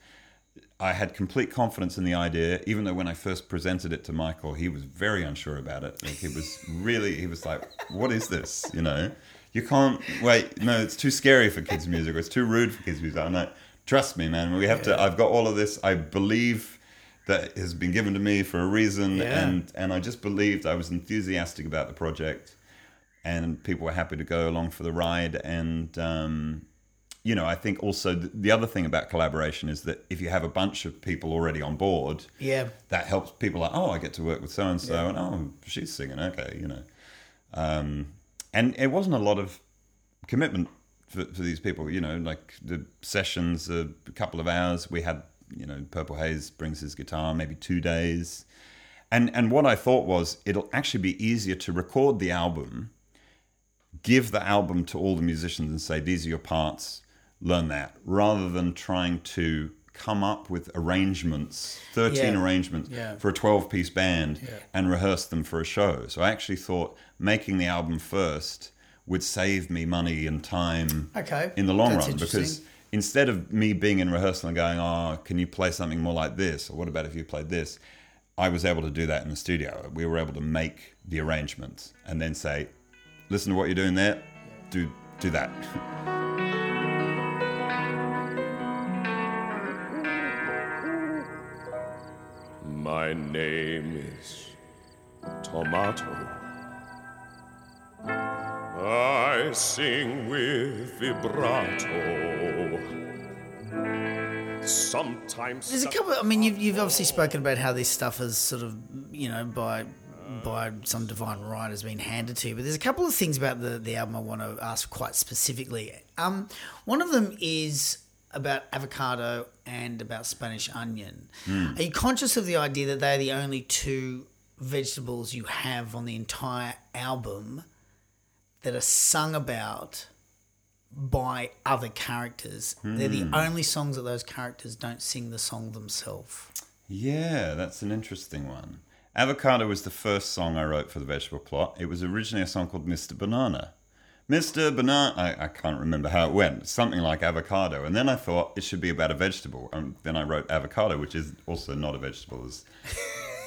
I had complete confidence in the idea, even though when I first presented it to Michael, he was very unsure about it. Like he was really, he was like, "What is this?" You know, you can't wait. No, it's too scary for kids' music, or it's too rude for kids' music. I'm like, trust me, man. We have to. I've got all of this. I believe that has been given to me for a reason, Yeah. and and I just believed. I was enthusiastic about the project, and people were happy to go along for the ride, and um, you know, I think also th- the other thing about collaboration is that if you have a bunch of people already on board, Yeah. that helps people like, oh, I get to work with so and so, and oh, she's singing, okay, you know. Um, and it wasn't a lot of commitment for, for these people, you know, like the sessions, a couple of hours. We had, you know, Purple Haze brings his guitar, maybe two days. And, and what I thought was it'll actually be easier to record the album, give the album to all the musicians and say, these are your parts, learn that, rather than trying to come up with arrangements, 13 Yeah. arrangements Yeah. for a 12 piece band Yeah. and rehearse them for a show. So I actually thought making the album first would save me money and time Okay. in the long That's run because instead of me being in rehearsal and going, "Oh, can you play something more like this?" or "What about if you played this?" I was able to do that in the studio. We were able to make the arrangements and then say, "Listen to what you're doing there. Do do that." My name is Tomato. I sing with vibrato. Sometimes. There's a couple. I mean, you've, you've obviously spoken about how this stuff is sort of, you know, by by some divine right has been handed to you. But there's a couple of things about the the album I want to ask quite specifically. Um, one of them is about avocado and about Spanish onion. Hmm. Are you conscious of the idea that they're the only two vegetables you have on the entire album that are sung about? by other characters. They're the hmm. only songs that those characters don't sing the song themselves. Yeah, that's an interesting one. Avocado was the first song I wrote for the vegetable plot. It was originally a song called Mr. Banana. Mr. Banana, I, I can't remember how it went, something like avocado. And then I thought it should be about a vegetable. And then I wrote avocado, which is also not a vegetable, as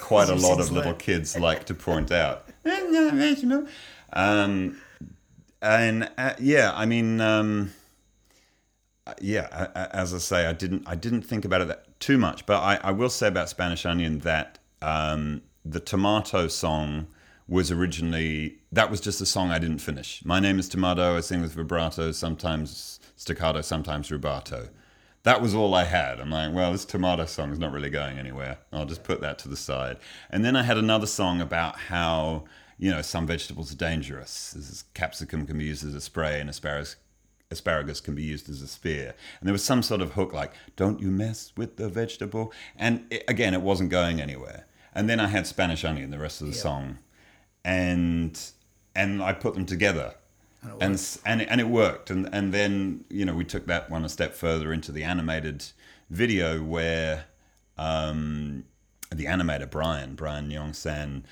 quite a lot of little kids like to point out. It's not a vegetable. Um, and uh, yeah, I mean, um, yeah, as I say, I didn't I didn't think about it that too much, but I, I will say about Spanish Onion that um, the tomato song was originally that was just a song I didn't finish. My name is Tomato. I sing with vibrato, sometimes staccato, sometimes rubato. That was all I had. I'm like, well, this tomato song is not really going anywhere. I'll just put that to the side. And then I had another song about how you know some vegetables are dangerous. This is, capsicum can be used as a spray, and asparagus asparagus can be used as a spear. And there was some sort of hook like, don't you mess with the vegetable. And it, again, it wasn't going anywhere. And then I had Spanish onion, the rest of the song. And and I put them together. And s- and it, and it worked. And and then, you know, we took that one a step further into the animated video where um, the animator Brian, Brian Yong San,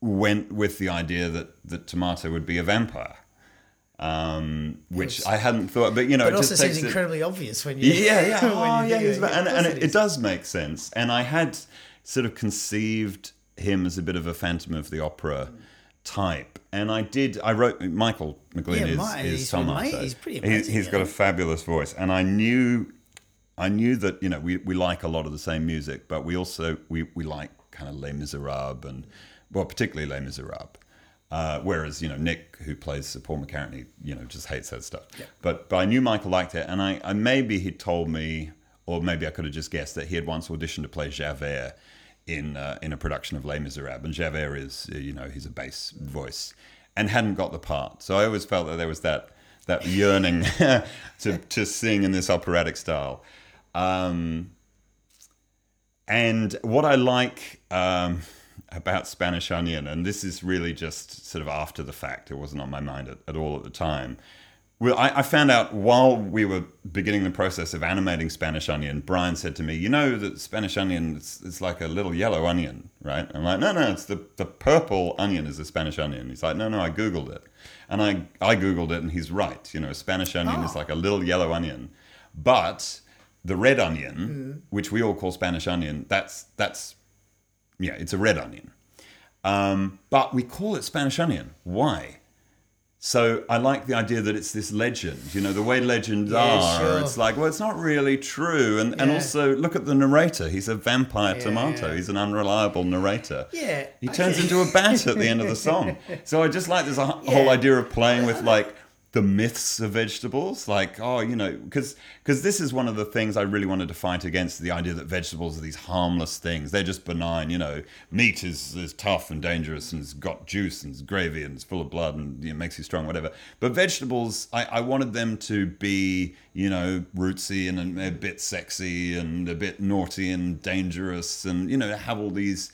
went with the idea that that Tomato would be a vampire. Um, which I hadn't thought, but you know, But it it also just seems takes it- incredibly obvious when you. yeah, yeah, oh, yeah, think he's of it. about, and, and it, it does make sense. And I had sort of conceived him as a bit of a Phantom of the Opera type, and I did. I wrote Michael McLean Yeah, is, Mike, is he's Tomato. ama- he's pretty He- amazing, he's got a fabulous voice, and I knew, I knew that you know we, we like a lot of the same music, but we also we, we like kind of Les Miserables and well, particularly Les Miserables. Uh, whereas you know Nick, who plays Paul McCartney, you know just hates that stuff. But but I knew Michael liked it, and I, I maybe he told me, or maybe I could have just guessed that he had once auditioned to play Javert in uh, in a production of Les Miserables, and Javert is uh, you know he's a bass voice, and hadn't got the part. So I always felt that there was that that yearning to to sing in this operatic style. Um, and what I like um, about Spanish Onion, and this is really just sort of after the fact, it wasn't on my mind at, at all at the time. Well, I, I found out while we were beginning the process of animating Spanish Onion, Brian said to me, You know that Spanish Onion is it's like a little yellow onion, right? I'm like, No, no, it's the, the purple onion is a Spanish onion. He's like, No, no, I Googled it. And I, I Googled it, and he's right. You know, a Spanish onion is like a little yellow onion. But the red onion, which we all call Spanish onion, that's, that's yeah, it's a red onion. Um, but we call it Spanish onion. Why? So I like the idea that it's this legend. You know, the way legends Yeah, are. sure. It's like, well, it's not really true. And and also look at the narrator. He's a vampire tomato. He's an unreliable narrator. Yeah, He turns into a bat at the end of the song. So I just like this whole Yeah. idea of playing with like the myths of vegetables like oh you know because because this is one of the things i really wanted to fight against the idea that vegetables are these harmless things. They're just benign you know. Meat is, is tough and dangerous and it's got juice and it's gravy and it's full of blood and you know, makes you strong whatever. But vegetables I, I wanted them to be you know rootsy and a, bit sexy and a bit naughty and dangerous and you know have all these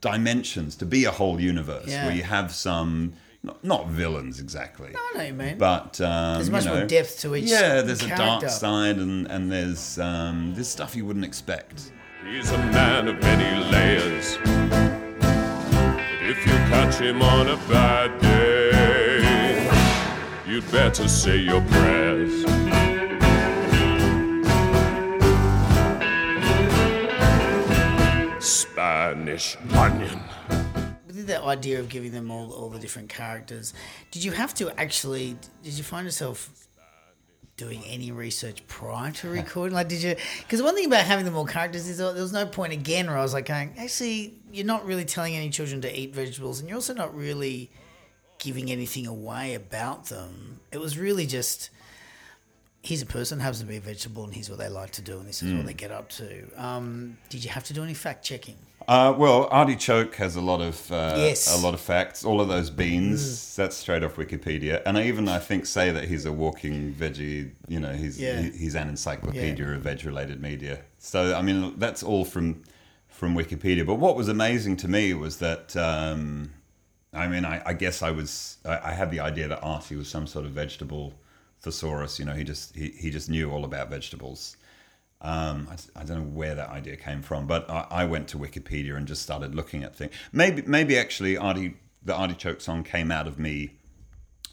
dimensions to be a whole universe Yeah. where you have some not, not villains exactly I know, you mean. but um, There's you much more depth to each Yeah, there's a dark side, and and there's um, there's stuff you wouldn't expect. He's a man of many layers. But if you catch him on a bad day, you'd better say your prayers. Spanish onion. The idea of giving them all, all the different characters, did you have to actually? Did you find yourself doing any research prior to recording? Like, did you? Because one thing about having them all characters is there was no point again where I was like, going, actually, you're not really telling any children to eat vegetables, and you're also not really giving anything away about them. It was really just. He's a person, happens to be a vegetable, and here's what they like to do, and this is what they get up to. Um, did you have to do any fact checking? Uh, well, artichoke has a lot of uh, Yes. a lot of facts. All of those beans, that's straight off Wikipedia. And I even I think say that he's a walking veggie. You know, he's Yeah. he, he's an encyclopedia of veg-related media. So I mean, that's all from from Wikipedia. But what was amazing to me was that. Um, I mean, I, I guess I was. I, I had the idea that Artie was some sort of vegetable thesaurus. You know, he just he, he just knew all about vegetables. Um, I, I don't know where that idea came from, but I, I went to Wikipedia and just started looking at things. Maybe maybe actually Artie, the artichoke song came out of me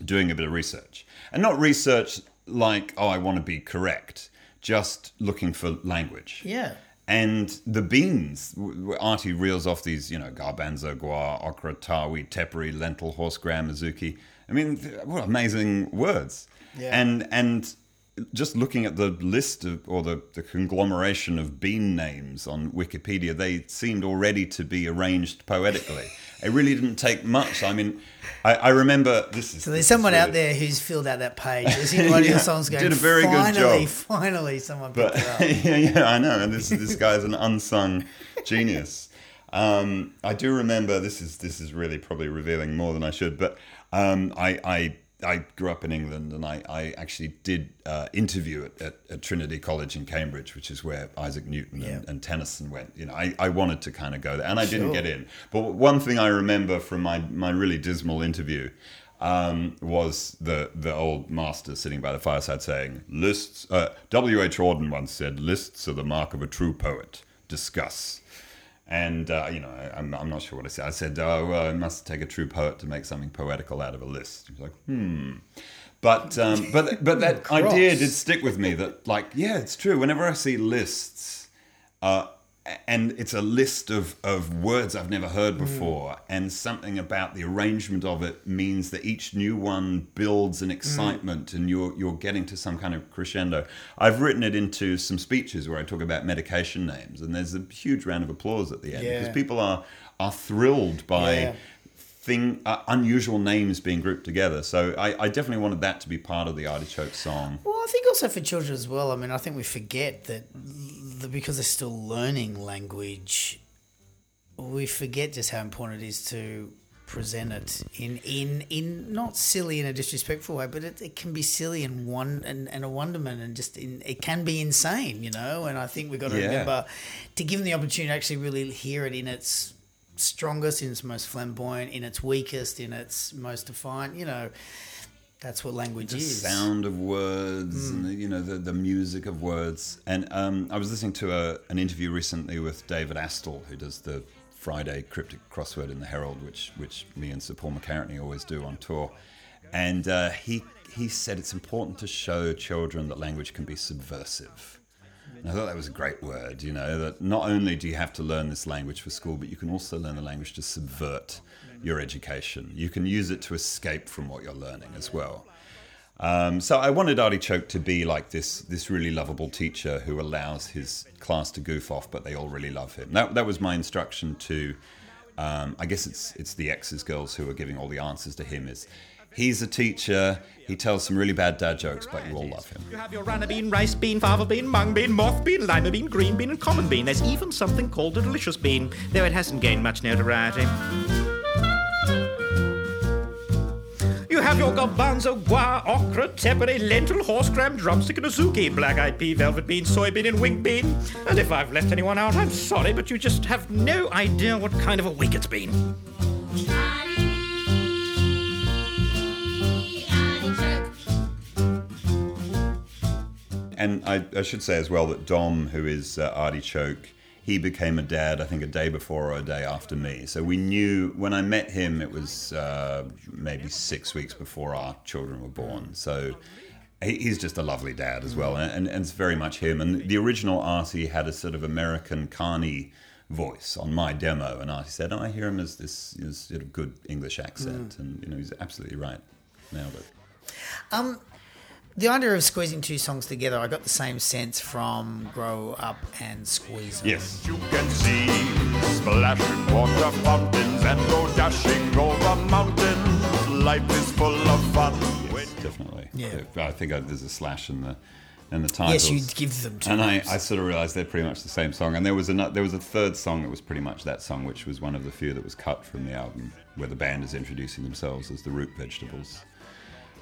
doing a bit of research, and not research like oh I want to be correct, just looking for language. Yeah. And the beans, Artie reels off these, you know, garbanzo, guar, okra, tawi, tepary, lentil, horse gram, azuki. I mean, what amazing words. Yeah. And and just looking at the list of, or the, the conglomeration of bean names on Wikipedia, they seemed already to be arranged poetically. It really didn't take much. I mean, I, I remember this is. So there's someone out there who's filled out that page. There's of Yeah, your songs going, did a very good job." finally, finally, someone picked But it up. yeah, yeah, I know. And this this guy's an unsung genius. Um, I do remember this is this is really probably revealing more than I should, but um, I, I I grew up in England and I, I actually did uh, interview at, at, at Trinity College in Cambridge, which is where Isaac Newton and, Yeah. and Tennyson went. You know, I, I wanted to kind of go there, and I didn't get in. But one thing I remember from my my really dismal interview um, was the the old master sitting by the fireside saying, "Lists." Uh, W. H. Auden once said, "Lists are the mark of a true poet. Discuss." And uh, you know, I, I'm, I'm not sure what I said. I said, "Oh, well, it must take a true poet to make something poetical out of a list." He was like, "Hmm." But um, but but that idea did stick with me. That like, yeah, it's true. Whenever I see lists, uh, and it's a list of, of words I've never heard before, and something about the arrangement of it means that each new one builds an excitement, and you're you're getting to some kind of crescendo. I've written it into some speeches where I talk about medication names, and there's a huge round of applause at the end Yeah. because people are are thrilled by. Yeah. Thing uh, unusual names being grouped together, so I, I definitely wanted that to be part of the artichoke song. Well, I think also for children as well. I mean, I think we forget that because they're still learning language, we forget just how important it is to present it in in in not silly in a disrespectful way, but it, it can be silly and one and, and a wonderment and just in, it can be insane, you know. And I think we've got to Yeah. remember to give them the opportunity to actually really hear it in its strongest, in its most flamboyant, in its weakest, in its most defiant. You know, that's what language the is. The sound of words Hmm. and the, you know the, the music of words and um, i was listening to a, an interview recently with david astle who does the friday cryptic crossword in the herald which which me and sir paul mccartney always do on tour and uh, he he said it's important to show children that language can be subversive and I thought that was a great word, you know, that not only do you have to learn this language for school, but you can also learn the language to subvert your education. You can use it to escape from what you're learning as well. Um, so I wanted Artichoke to be like this this really lovable teacher who allows his class to goof off, but they all really love him. That, that was my instruction to, um, I guess it's it's the exes girls who are giving all the answers to him. Is He's a teacher. He tells some really bad dad jokes, but you all love him. You have your runner bean, rice bean, fava bean, mung bean, moth bean, lima bean, green bean, and common bean. There's even something called a delicious bean, though it hasn't gained much notoriety. Your garbanzo, guar, okra, tepary, lentil, horse gram, drumstick, and azuki, black-eyed pea, velvet bean, soybean, and wing bean. And if I've left anyone out, I'm sorry, but you just have no idea what kind of a week it's been. And I, I should say as well that Dom, who is uh, Artichoke, he became a dad, I think, a day before or a day after me. So we knew when I met him, it was uh, maybe six weeks before our children were born. So he's just a lovely dad as well, and, and, it's very much him. And the original Artie had a sort of American carny voice on my demo, and Artie said, oh, "I hear him as this, this sort of good English accent," and you know he's absolutely right. Nailed it. The idea of squeezing two songs together, I got the same sense from Grow Up and Squeeze. 'Em. Yes. You can see splashing water fountains and go dashing over mountains. Life is full of fun. when definitely. Yeah. I think I, there's a slash in the in the title. Yes, you give them two And I. I sort of realised they're pretty much the same song. And there was a there was a third song that was pretty much that song, which was one of the few that was cut from the album, where the band is introducing themselves as the Root Vegetables.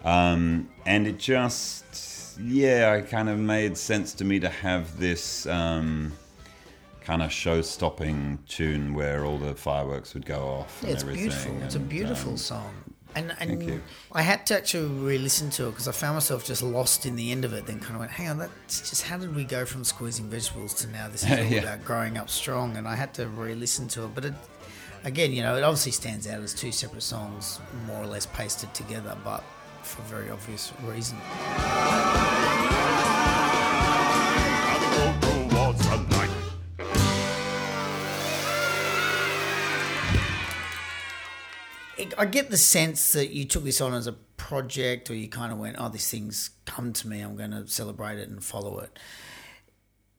Um, and it just, yeah, it kind of made sense to me to have this um, kind of show-stopping tune where all the fireworks would go off. Yeah, and it's beautiful. It's a beautiful um, song. And, Thank and you. I had to actually re-listen to it because I found myself just lost in the end of it. Then kind of went, "Hang on, that's just how did we go from squeezing vegetables to now this is all Yeah. about growing up strong?" And I had to re-listen to it. But it, again, you know, it obviously stands out as two separate songs, more or less pasted together, but for very obvious reason. I get the sense that you took this on as a project, or you kind of went, "Oh, this thing's come to me. I'm going to celebrate it and follow it."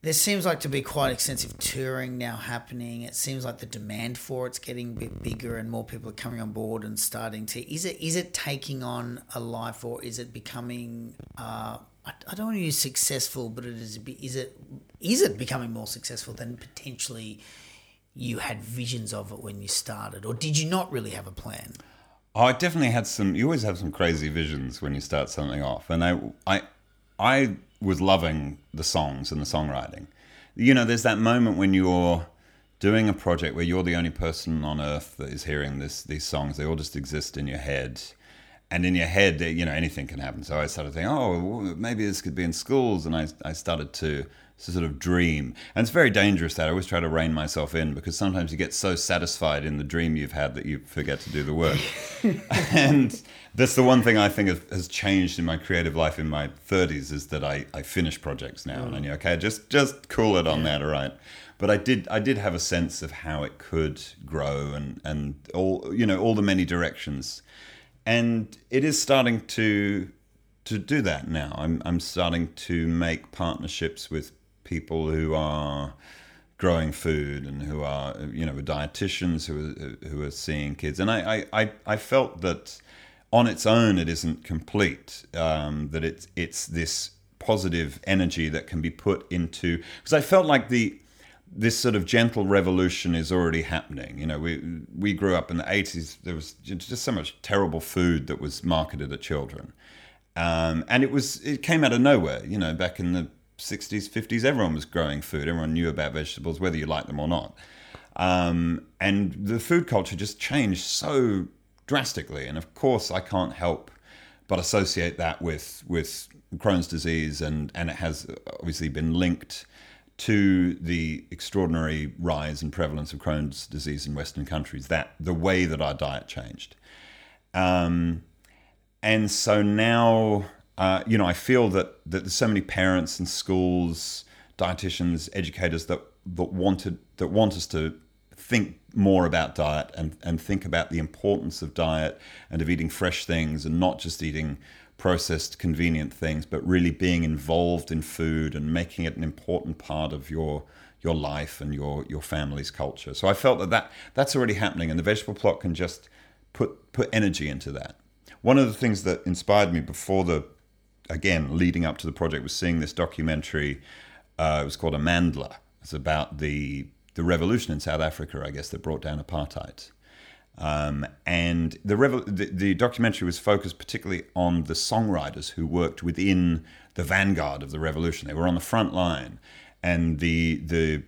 There seems like to be quite extensive touring now happening. It seems like the demand for it's getting a bit bigger, and more people are coming on board and starting to. Is it is it taking on a life, or is it becoming? Uh, I, I don't want to use successful, but it is. Is it is it becoming more successful than potentially you had visions of it when you started, or did you not really have a plan? Oh, I definitely had some. You always have some crazy visions when you start something off, and I, I, I was loving the songs and the songwriting. You know, there's that moment when you're doing a project where you're the only person on earth that is hearing this these songs. They all just exist in your head, and in your head, you know, anything can happen. So I started thinking, oh, maybe this could be in schools, and I, I started to sort of dream. And it's very dangerous that I always try to rein myself in because sometimes you get so satisfied in the dream you've had that you forget to do the work. and that's the one thing I think has- has changed in my creative life in my 30s is that I, I finish projects now and I knew, mm. okay, just just cool it on that, all right. But I did I did have a sense of how it could grow and, and all you know, all the many directions. And it is starting to to do that now. I'm I'm starting to make partnerships with people who are growing food and who are you know dietitians who are who are seeing kids. And I I, I, I felt that on its own it isn't complete. Um, that it's it's this positive energy that can be put into because I felt like the this sort of gentle revolution is already happening. You know, we we grew up in the eighties. There was just so much terrible food that was marketed at children, um, and it was it came out of nowhere. You know, back in the sixties, fifties, everyone was growing food. Everyone knew about vegetables, whether you liked them or not. Um, and the food culture just changed so drastically. And of course, I can't help but associate that with with Crohn's disease, and and it has obviously been linked to the extraordinary rise and prevalence of Crohn's disease in Western countries. That the way that our diet changed, um, and so now uh, you know I feel that that there's so many parents and schools, dietitians, educators that that wanted that want us to think more about diet and, and think about the importance of diet and of eating fresh things and not just eating processed convenient things but really being involved in food and making it an important part of your your life and your your family's culture so i felt that, that that's already happening and the vegetable plot can just put put energy into that one of the things that inspired me before the, again, leading up to the project was seeing this documentary. Uh, it was called Amandla. It's about the the revolution in South Africa, I guess, that brought down apartheid. Um, and the, revo- the the documentary was focused particularly on the songwriters who worked within the vanguard of the revolution. They were on the front line, and the the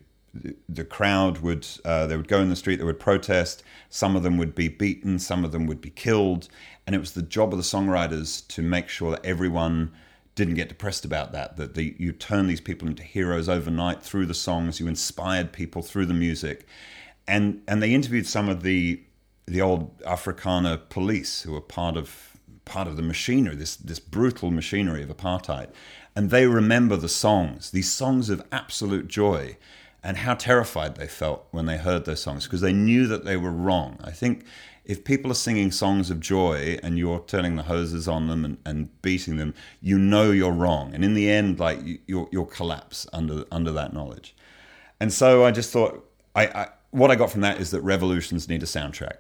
the crowd would uh, they would go in the street, they would protest. Some of them would be beaten, some of them would be killed, and it was the job of the songwriters to make sure that everyone didn't get depressed about that. That the, you turn these people into heroes overnight through the songs. You inspired people through the music, and and they interviewed some of the the old Afrikaner police who were part of part of the machinery, this this brutal machinery of apartheid, and they remember the songs, these songs of absolute joy, and how terrified they felt when they heard those songs because they knew that they were wrong. I think if people are singing songs of joy and you're turning the hoses on them and, and beating them, you know you're wrong, and in the end, like you, you'll you'll collapse under under that knowledge. And so I just thought, I, I what I got from that is that revolutions need a soundtrack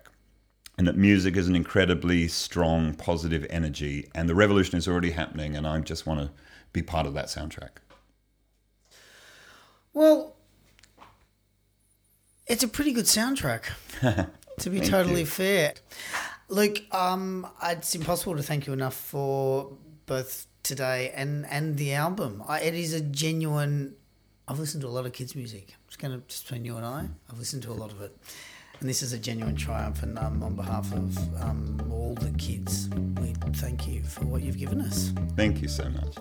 and that music is an incredibly strong positive energy and the revolution is already happening and i just want to be part of that soundtrack. Well, it's a pretty good soundtrack, to be totally fair. Luke, um, it's impossible to thank you enough for both today and, and the album. I, it is a genuine. I've listened to a lot of kids' music. It's going to just between you and I. I've listened to a lot of it, and this is a genuine triumph. And um, on behalf of um, all the kids, we thank you for what you've given us. thank you so much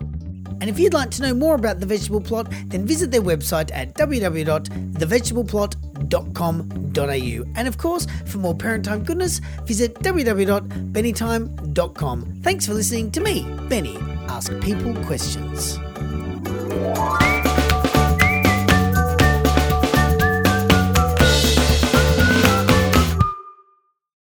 And if you'd like to know more about The Vegetable Plot, then visit their website at www.thevegetableplot.com.au. And of course, for more parent time goodness, visit www.bennytime.com. Thanks for listening to me, Benny, ask people questions.